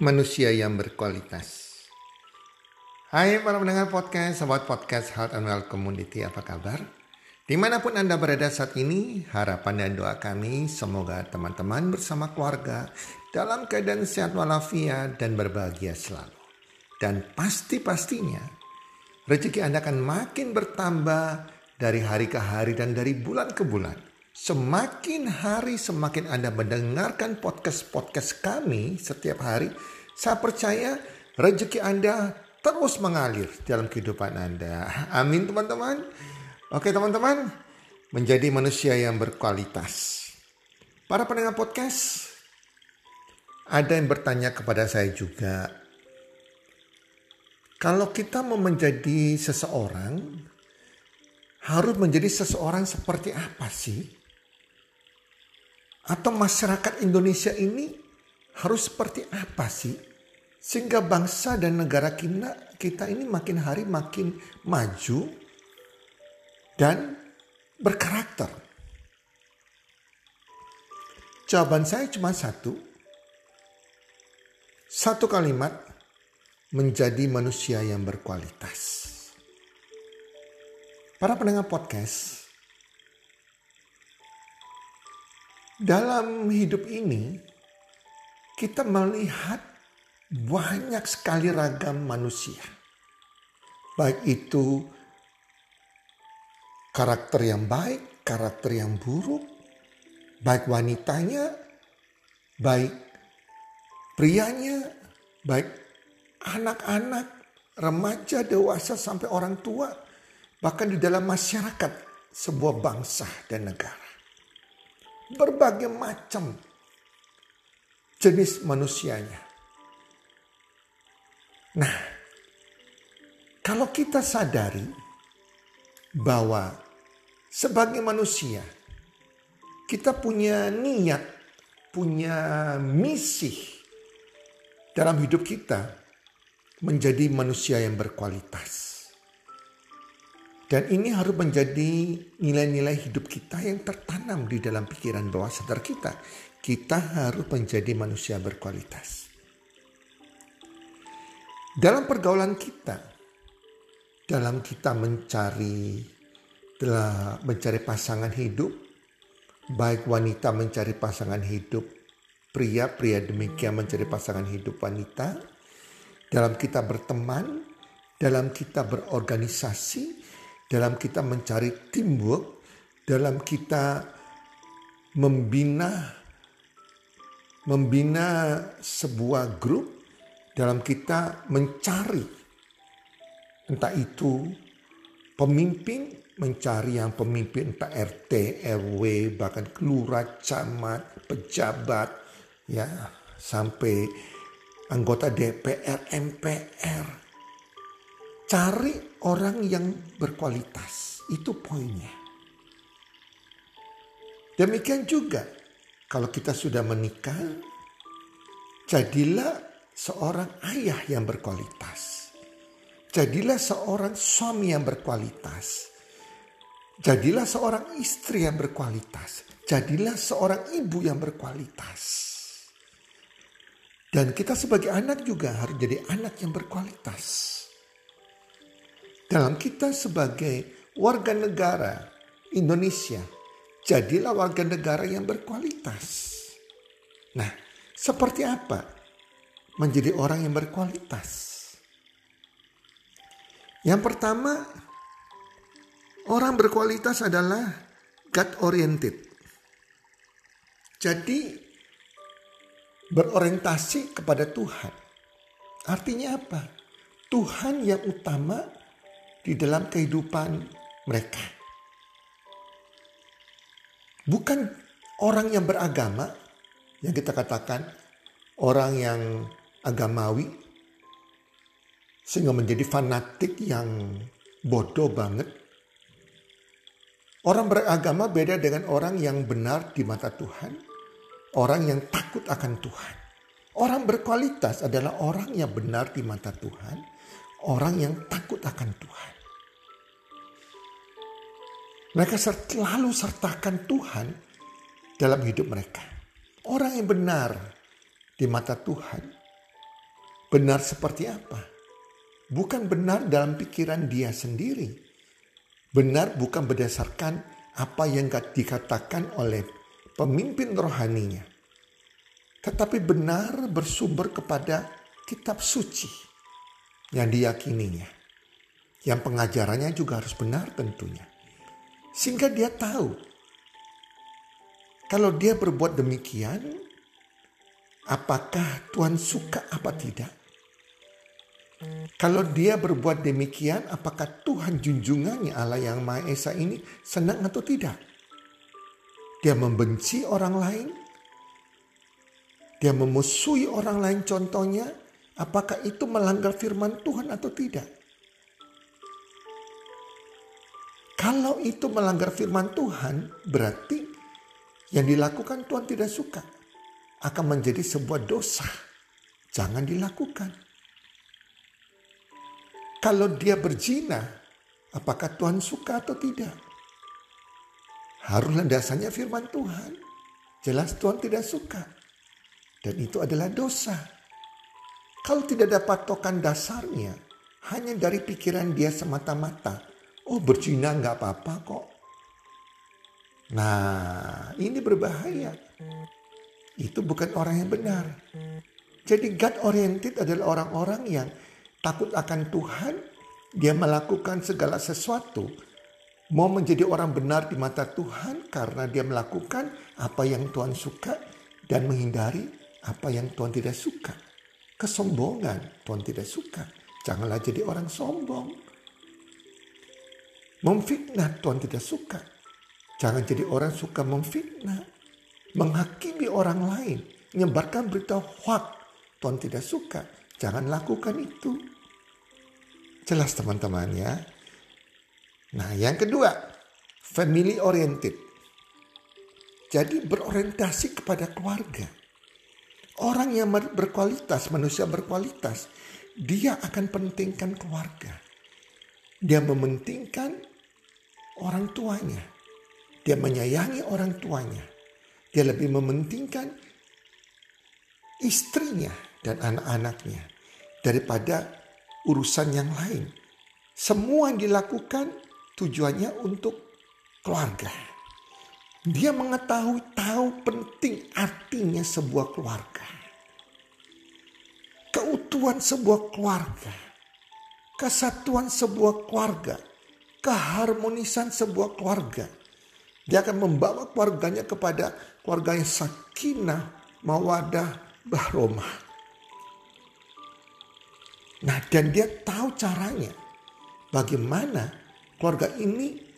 manusia yang berkualitas. Hai para pendengar podcast, sobat podcast Health and Well Community, apa kabar? Di mana pun Anda berada saat ini, harapan dan doa kami semoga teman-teman bersama keluarga dalam keadaan sehat walafiat dan berbahagia selalu. Dan pasti-pastinya rezeki Anda akan makin bertambah dari hari ke hari dan dari bulan ke bulan. Semakin hari semakin Anda mendengarkan podcast-podcast kami setiap hari, saya percaya rezeki Anda terus mengalir dalam kehidupan Anda. Amin teman-teman. Oke teman-teman, menjadi manusia yang berkualitas. Para pendengar podcast, ada yang bertanya kepada saya juga, kalau kita mau menjadi seseorang, harus menjadi seseorang seperti apa sih? Atau masyarakat Indonesia ini harus seperti apa sih? Sehingga bangsa dan negara kita, kita ini makin hari makin maju dan berkarakter. Jawaban saya cuma satu. Satu kalimat menjadi manusia yang berkualitas. Para pendengar podcast, Dalam hidup ini, kita melihat banyak sekali ragam manusia, baik itu karakter yang baik, karakter yang buruk, baik wanitanya, baik prianya, baik anak-anak, remaja, dewasa, sampai orang tua, bahkan di dalam masyarakat sebuah bangsa dan negara berbagai macam jenis manusianya. Nah, kalau kita sadari bahwa sebagai manusia kita punya niat, punya misi dalam hidup kita menjadi manusia yang berkualitas. Dan ini harus menjadi nilai-nilai hidup kita yang tertanam di dalam pikiran bawah sadar kita. Kita harus menjadi manusia berkualitas. Dalam pergaulan kita, dalam kita mencari telah mencari pasangan hidup, baik wanita mencari pasangan hidup, pria pria demikian mencari pasangan hidup wanita, dalam kita berteman, dalam kita berorganisasi, dalam kita mencari teamwork, dalam kita membina membina sebuah grup, dalam kita mencari. Entah itu pemimpin, mencari yang pemimpin entah RT, RW, bahkan kelurahan, camat, pejabat, ya sampai anggota DPR, MPR, Cari orang yang berkualitas. Itu poinnya. Demikian juga kalau kita sudah menikah, jadilah seorang ayah yang berkualitas. Jadilah seorang suami yang berkualitas. Jadilah seorang istri yang berkualitas. Jadilah seorang ibu yang berkualitas. Dan kita sebagai anak juga harus jadi anak yang berkualitas. Dalam kita sebagai warga negara Indonesia, jadilah warga negara yang berkualitas. Nah, seperti apa menjadi orang yang berkualitas? Yang pertama, orang berkualitas adalah God oriented. Jadi berorientasi kepada Tuhan. Artinya apa? Tuhan yang utama di dalam kehidupan mereka. Bukan orang yang beragama yang kita katakan orang yang agamawi sehingga menjadi fanatik yang bodoh banget. Orang beragama beda dengan orang yang benar di mata Tuhan, orang yang takut akan Tuhan. Orang berkualitas adalah orang yang benar di mata Tuhan, orang yang takut akan Tuhan. Mereka selalu sertakan Tuhan dalam hidup mereka. Orang yang benar di mata Tuhan. Benar seperti apa? Bukan benar dalam pikiran dia sendiri. Benar bukan berdasarkan apa yang dikatakan oleh pemimpin rohaninya. Tetapi benar bersumber kepada kitab suci yang diyakininya. Yang pengajarannya juga harus benar tentunya. Sehingga dia tahu kalau dia berbuat demikian, apakah Tuhan suka apa tidak? Kalau dia berbuat demikian, apakah Tuhan junjungannya Allah yang Maha Esa ini senang atau tidak? Dia membenci orang lain? Dia memusuhi orang lain contohnya? Apakah itu melanggar firman Tuhan atau tidak? Kalau itu melanggar firman Tuhan, berarti yang dilakukan Tuhan tidak suka akan menjadi sebuah dosa. Jangan dilakukan. Kalau dia berzina, apakah Tuhan suka atau tidak? Haruslah dasarnya firman Tuhan. Jelas Tuhan tidak suka. Dan itu adalah dosa. Kalau tidak dapat tokan dasarnya, hanya dari pikiran dia semata-mata. Oh berzina nggak apa-apa kok. Nah ini berbahaya. Itu bukan orang yang benar. Jadi God oriented adalah orang-orang yang takut akan Tuhan. Dia melakukan segala sesuatu. Mau menjadi orang benar di mata Tuhan karena dia melakukan apa yang Tuhan suka dan menghindari apa yang Tuhan tidak suka. Kesombongan Tuhan tidak suka. Janganlah jadi orang sombong. Memfitnah Tuhan tidak suka. Jangan jadi orang suka memfitnah menghakimi orang lain, menyebarkan berita hoax. Tuhan tidak suka. Jangan lakukan itu. Jelas teman-teman ya. Nah yang kedua, family oriented. Jadi berorientasi kepada keluarga. Orang yang berkualitas, manusia berkualitas, dia akan pentingkan keluarga. Dia mementingkan orang tuanya. Dia menyayangi orang tuanya. Dia lebih mementingkan istrinya dan anak-anaknya daripada urusan yang lain. Semua yang dilakukan tujuannya untuk keluarga. Dia mengetahui tahu penting artinya sebuah keluarga. Keutuhan sebuah keluarga. Kesatuan sebuah keluarga. Keharmonisan sebuah keluarga. Dia akan membawa keluarganya kepada keluarga yang sakinah, mawadah, bahromah. Nah dan dia tahu caranya. Bagaimana keluarga ini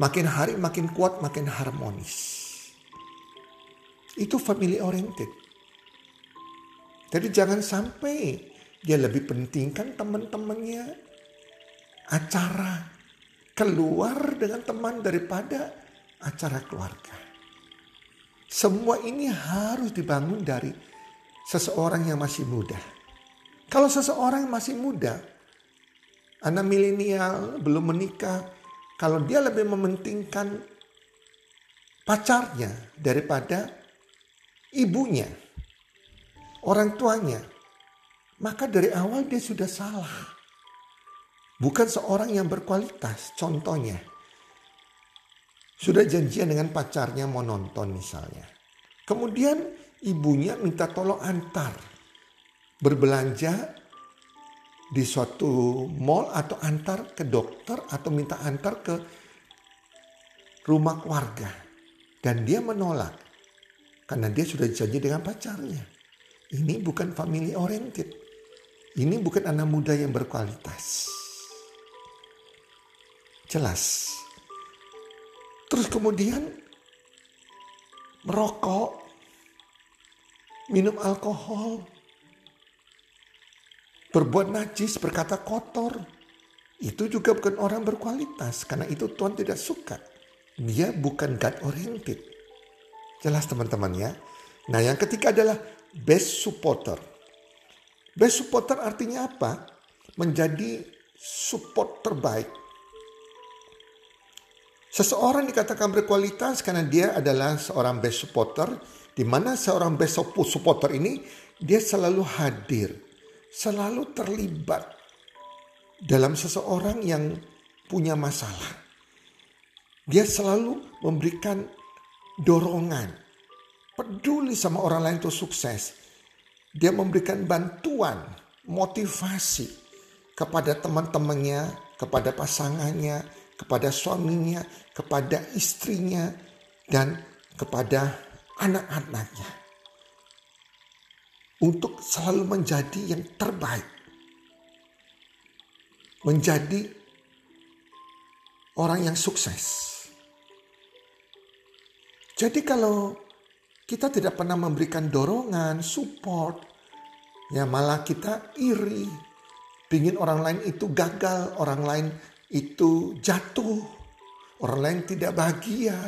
makin hari makin kuat, makin harmonis. Itu family oriented. Jadi jangan sampai dia lebih pentingkan teman-temannya acara keluar dengan teman daripada acara keluarga. Semua ini harus dibangun dari seseorang yang masih muda. Kalau seseorang masih muda, anak milenial belum menikah, kalau dia lebih mementingkan pacarnya daripada ibunya, orang tuanya, maka dari awal dia sudah salah. Bukan seorang yang berkualitas, contohnya. Sudah janjian dengan pacarnya mau nonton misalnya. Kemudian ibunya minta tolong antar berbelanja di suatu mall atau antar ke dokter atau minta antar ke rumah keluarga. Dan dia menolak karena dia sudah janji dengan pacarnya. Ini bukan family oriented. Ini bukan anak muda yang berkualitas. Jelas Terus kemudian merokok, minum alkohol, berbuat najis, berkata kotor. Itu juga bukan orang berkualitas karena itu Tuhan tidak suka. Dia bukan God oriented. Jelas teman-teman ya. Nah yang ketiga adalah best supporter. Best supporter artinya apa? Menjadi support terbaik Seseorang dikatakan berkualitas karena dia adalah seorang best supporter Di mana seorang best supporter ini dia selalu hadir, selalu terlibat dalam seseorang yang punya masalah. Dia selalu memberikan dorongan, peduli sama orang lain untuk sukses. Dia memberikan bantuan, motivasi kepada teman-temannya, kepada pasangannya, kepada suaminya, kepada istrinya, dan kepada anak-anaknya. Untuk selalu menjadi yang terbaik. Menjadi orang yang sukses. Jadi kalau kita tidak pernah memberikan dorongan, support, ya malah kita iri. Pingin orang lain itu gagal, orang lain itu jatuh, orang lain tidak bahagia,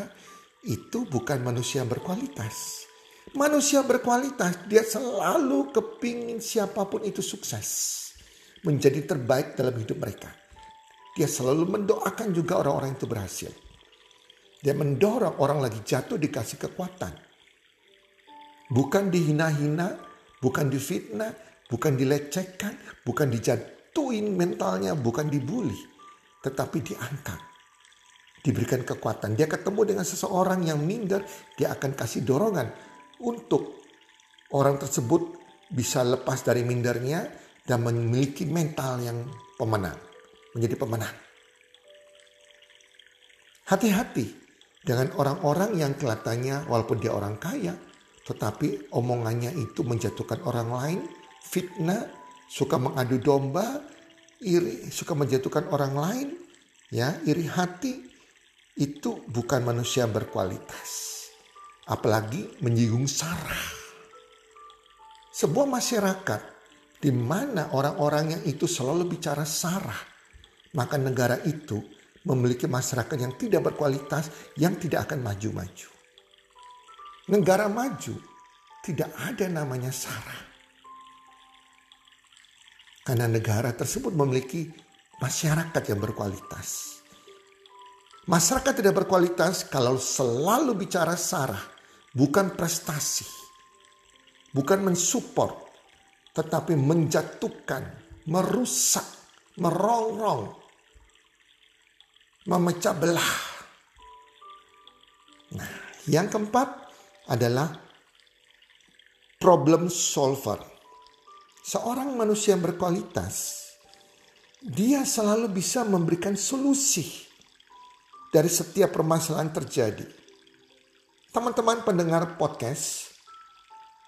itu bukan manusia berkualitas. Manusia berkualitas, dia selalu kepingin siapa pun itu sukses. Menjadi terbaik dalam hidup mereka. Dia selalu mendoakan juga orang-orang itu berhasil. Dia mendorong orang lagi jatuh dikasih kekuatan. Bukan dihina-hina, bukan difitnah, bukan dilecehkan, bukan dijatuhin mentalnya, bukan dibully tetapi diangkat. Diberikan kekuatan. Dia ketemu dengan seseorang yang minder, dia akan kasih dorongan untuk orang tersebut bisa lepas dari mindernya dan memiliki mental yang pemenang. Menjadi pemenang. Hati-hati dengan orang-orang yang kelihatannya walaupun dia orang kaya, tetapi omongannya itu menjatuhkan orang lain, fitnah, suka mengadu domba, iri, suka menjatuhkan orang lain, ya, iri hati itu bukan manusia berkualitas. Apalagi menyinggung sarah. Sebuah masyarakat di mana orang-orang yang itu selalu bicara sarah, maka negara itu memiliki masyarakat yang tidak berkualitas, yang tidak akan maju-maju. Negara maju tidak ada namanya sarah. Karena negara tersebut memiliki masyarakat yang berkualitas. Masyarakat tidak berkualitas kalau selalu bicara sarah, bukan prestasi, bukan mensupport, tetapi menjatuhkan, merusak, merongrong, memecah belah. Nah, yang keempat adalah problem solver. Seorang manusia yang berkualitas, dia selalu bisa memberikan solusi dari setiap permasalahan terjadi. Teman-teman pendengar podcast,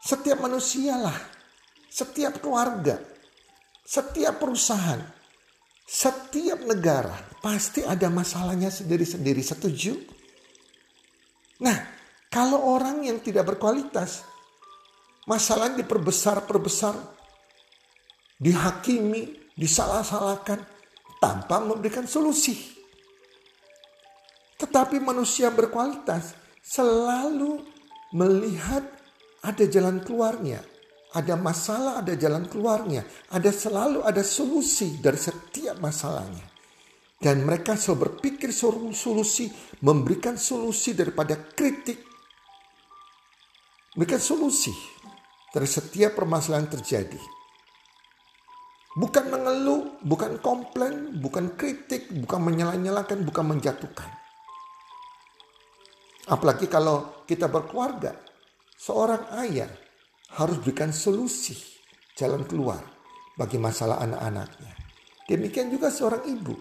setiap manusialah, setiap keluarga, setiap perusahaan, setiap negara pasti ada masalahnya sendiri-sendiri. Setuju? Nah, kalau orang yang tidak berkualitas, masalahnya diperbesar-perbesar, dihakimi, disalah-salahkan tanpa memberikan solusi. Tetapi manusia berkualitas selalu melihat ada jalan keluarnya. Ada masalah, ada jalan keluarnya. Ada selalu ada solusi dari setiap masalahnya. Dan mereka selalu berpikir solusi, memberikan solusi daripada kritik. Memberikan solusi dari setiap permasalahan terjadi. Bukan mengeluh, bukan komplain, bukan kritik, bukan menyalah-nyalakan, bukan menjatuhkan. Apalagi kalau kita berkeluarga, seorang ayah harus berikan solusi jalan keluar bagi masalah anak-anaknya. Demikian juga seorang ibu.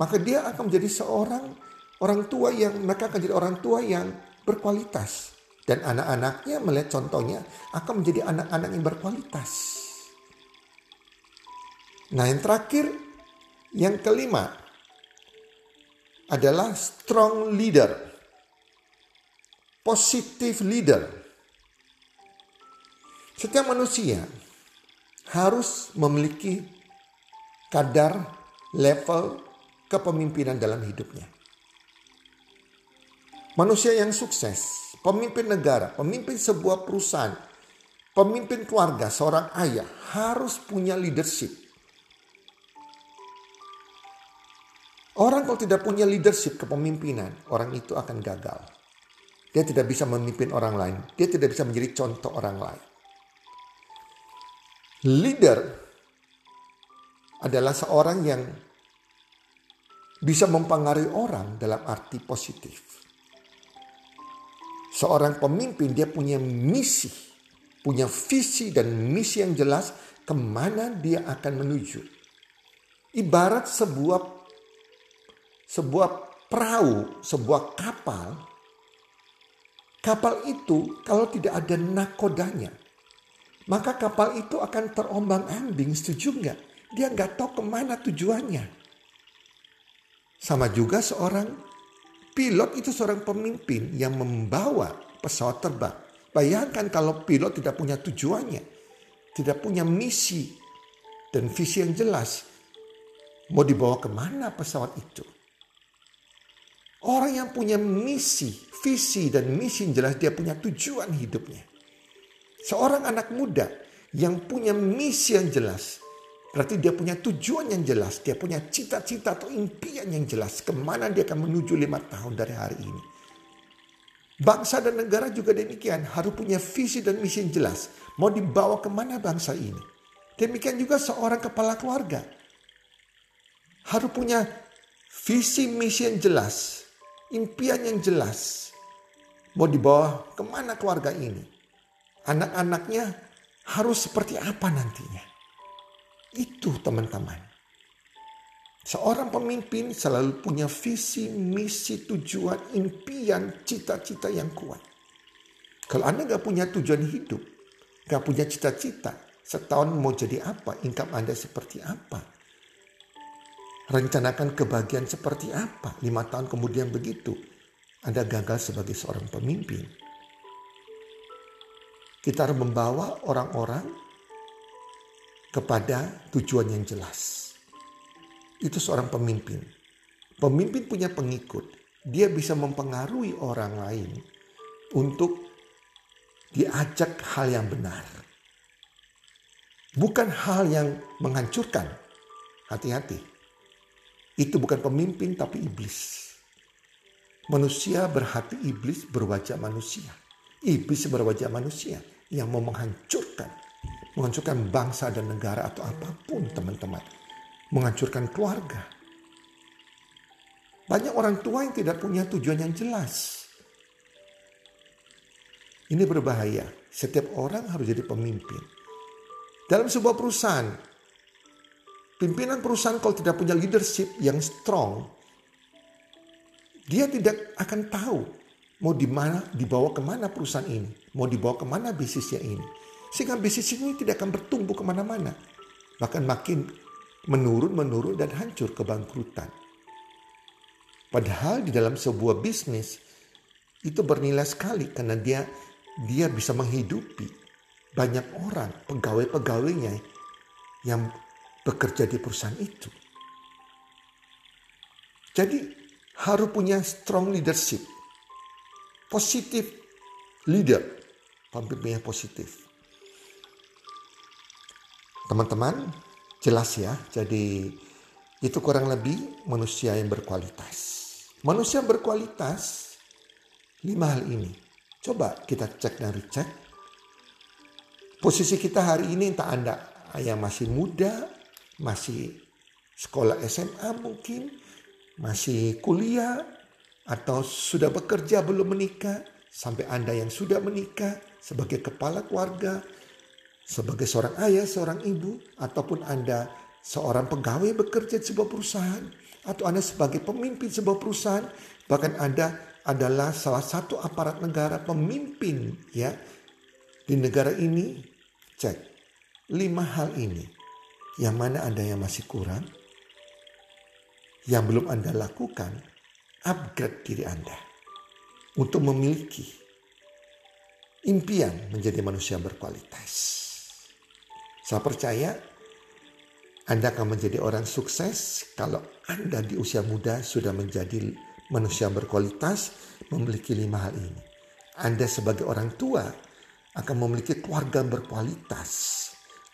Maka dia akan menjadi seorang orang tua yang mereka akan jadi orang tua yang berkualitas. Dan anak-anaknya melihat contohnya akan menjadi anak-anak yang berkualitas. Nah yang terakhir, yang kelima adalah strong leader. Positive leader. Setiap manusia harus memiliki kadar level kepemimpinan dalam hidupnya. Manusia yang sukses, pemimpin negara, pemimpin sebuah perusahaan, pemimpin keluarga, seorang ayah harus punya leadership Orang kalau tidak punya leadership kepemimpinan, orang itu akan gagal. Dia tidak bisa memimpin orang lain. Dia tidak bisa menjadi contoh orang lain. Leader adalah seorang yang bisa mempengaruhi orang dalam arti positif. Seorang pemimpin dia punya misi, punya visi dan misi yang jelas ke mana dia akan menuju. Ibarat sebuah sebuah perahu, sebuah kapal. Kapal itu kalau tidak ada nakodanya, maka kapal itu akan terombang ambing, setuju nggak? Dia nggak tahu ke mana tujuannya. Sama juga seorang pilot itu seorang pemimpin yang membawa pesawat terbang. Bayangkan kalau pilot tidak punya tujuannya, tidak punya misi dan visi yang jelas, mau dibawa ke mana pesawat itu? Orang yang punya misi, visi dan misi yang jelas, dia punya tujuan hidupnya. Seorang anak muda yang punya misi yang jelas, berarti dia punya tujuan yang jelas, dia punya cita-cita atau impian yang jelas ke mana dia akan menuju lima tahun dari hari ini. Bangsa dan negara juga demikian harus punya visi dan misi yang jelas. Mau dibawa ke mana bangsa ini. Demikian juga seorang kepala keluarga. Harus punya visi misi yang jelas. Impian yang jelas. Mau dibawa ke mana keluarga ini anak-anaknya harus seperti apa nantinya. Itu teman-teman. Seorang pemimpin selalu punya visi, misi, tujuan, impian, cita-cita yang kuat. Kalau Anda gak punya tujuan hidup, gak punya cita-cita, setahun mau jadi apa, income Anda seperti apa, rencanakan kebahagiaan seperti apa, lima tahun kemudian begitu, Anda gagal sebagai seorang pemimpin. Kita harus membawa orang-orang kepada tujuan yang jelas. Itu seorang pemimpin. Pemimpin punya pengikut. Dia bisa mempengaruhi orang lain untuk diajak hal yang benar. Bukan hal yang menghancurkan. Hati-hati. Itu bukan pemimpin tapi iblis. Manusia berhati iblis berwajah manusia. Iblis berwajah manusia yang mau menghancurkan. Menghancurkan bangsa dan negara atau apa pun teman-teman. Menghancurkan keluarga. Banyak orang tua yang tidak punya tujuan yang jelas. Ini berbahaya. Setiap orang harus jadi pemimpin. Dalam sebuah perusahaan, pimpinan perusahaan kalau tidak punya leadership yang strong, dia tidak akan tahu Mau di mana, dibawa ke mana perusahaan ini? Mau dibawa ke mana bisnisnya ini? Sehingga bisnis ini tidak akan bertumbuh ke mana-mana. Bahkan makin menurun, menurun dan hancur kebangkrutan. Padahal di dalam sebuah bisnis itu bernilai sekali karena dia dia bisa menghidupi banyak orang, pegawai-pegawainya yang bekerja di perusahaan itu. Jadi harus punya strong leadership positif leader, pemimpin yang positif. Teman-teman, jelas ya. Jadi itu kurang lebih manusia yang berkualitas. Manusia yang berkualitas lima hal ini. Coba kita cek dan recheck. Posisi kita hari ini entah Anda yang masih muda, masih sekolah SMA mungkin, masih kuliah, atau sudah bekerja belum menikah, sampai Anda yang sudah menikah sebagai kepala keluarga, sebagai seorang ayah, seorang ibu, ataupun Anda seorang pegawai bekerja di sebuah perusahaan, atau Anda sebagai pemimpin sebuah perusahaan, bahkan Anda adalah salah satu aparat negara pemimpin ya di negara ini, cek lima hal ini. Yang mana Anda yang masih kurang, yang belum Anda lakukan, upgrade diri Anda untuk memiliki impian menjadi manusia berkualitas. Saya percaya Anda akan menjadi orang sukses kalau Anda di usia muda sudah menjadi manusia berkualitas, memiliki lima hal ini. Anda sebagai orang tua akan memiliki keluarga berkualitas.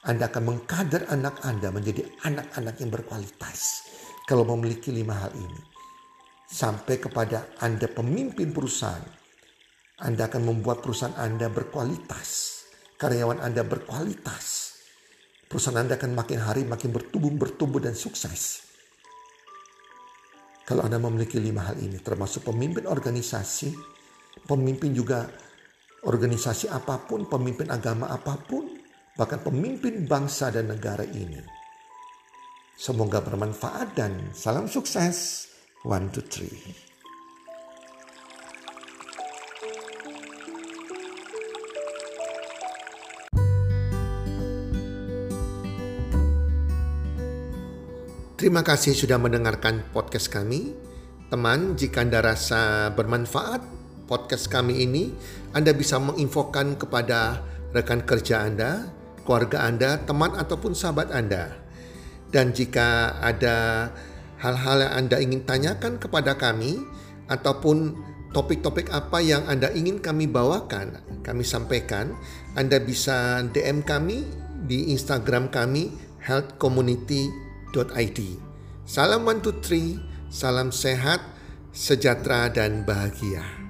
Anda akan mengkader anak Anda menjadi anak-anak yang berkualitas. Kalau memiliki lima hal ini sampai kepada Anda pemimpin perusahaan, Anda akan membuat perusahaan Anda berkualitas. Karyawan Anda berkualitas. Perusahaan Anda akan makin hari makin bertumbuh, bertumbuh dan sukses. Kalau Anda memiliki lima hal ini, termasuk pemimpin organisasi, pemimpin juga organisasi apa pun, pemimpin agama apa pun, bahkan pemimpin bangsa dan negara ini. Semoga bermanfaat dan salam sukses. One, two, three. Terima kasih sudah mendengarkan podcast kami. Teman, jika Anda rasa bermanfaat podcast kami ini, Anda bisa menginfokan kepada rekan kerja Anda, keluarga Anda, teman ataupun sahabat Anda. Dan jika ada hal-hal yang Anda ingin tanyakan kepada kami ataupun topik-topik apa yang Anda ingin kami bawakan, kami sampaikan, Anda bisa DM kami di Instagram kami Health Community id. Salam one two three, salam sehat, sejahtera dan bahagia.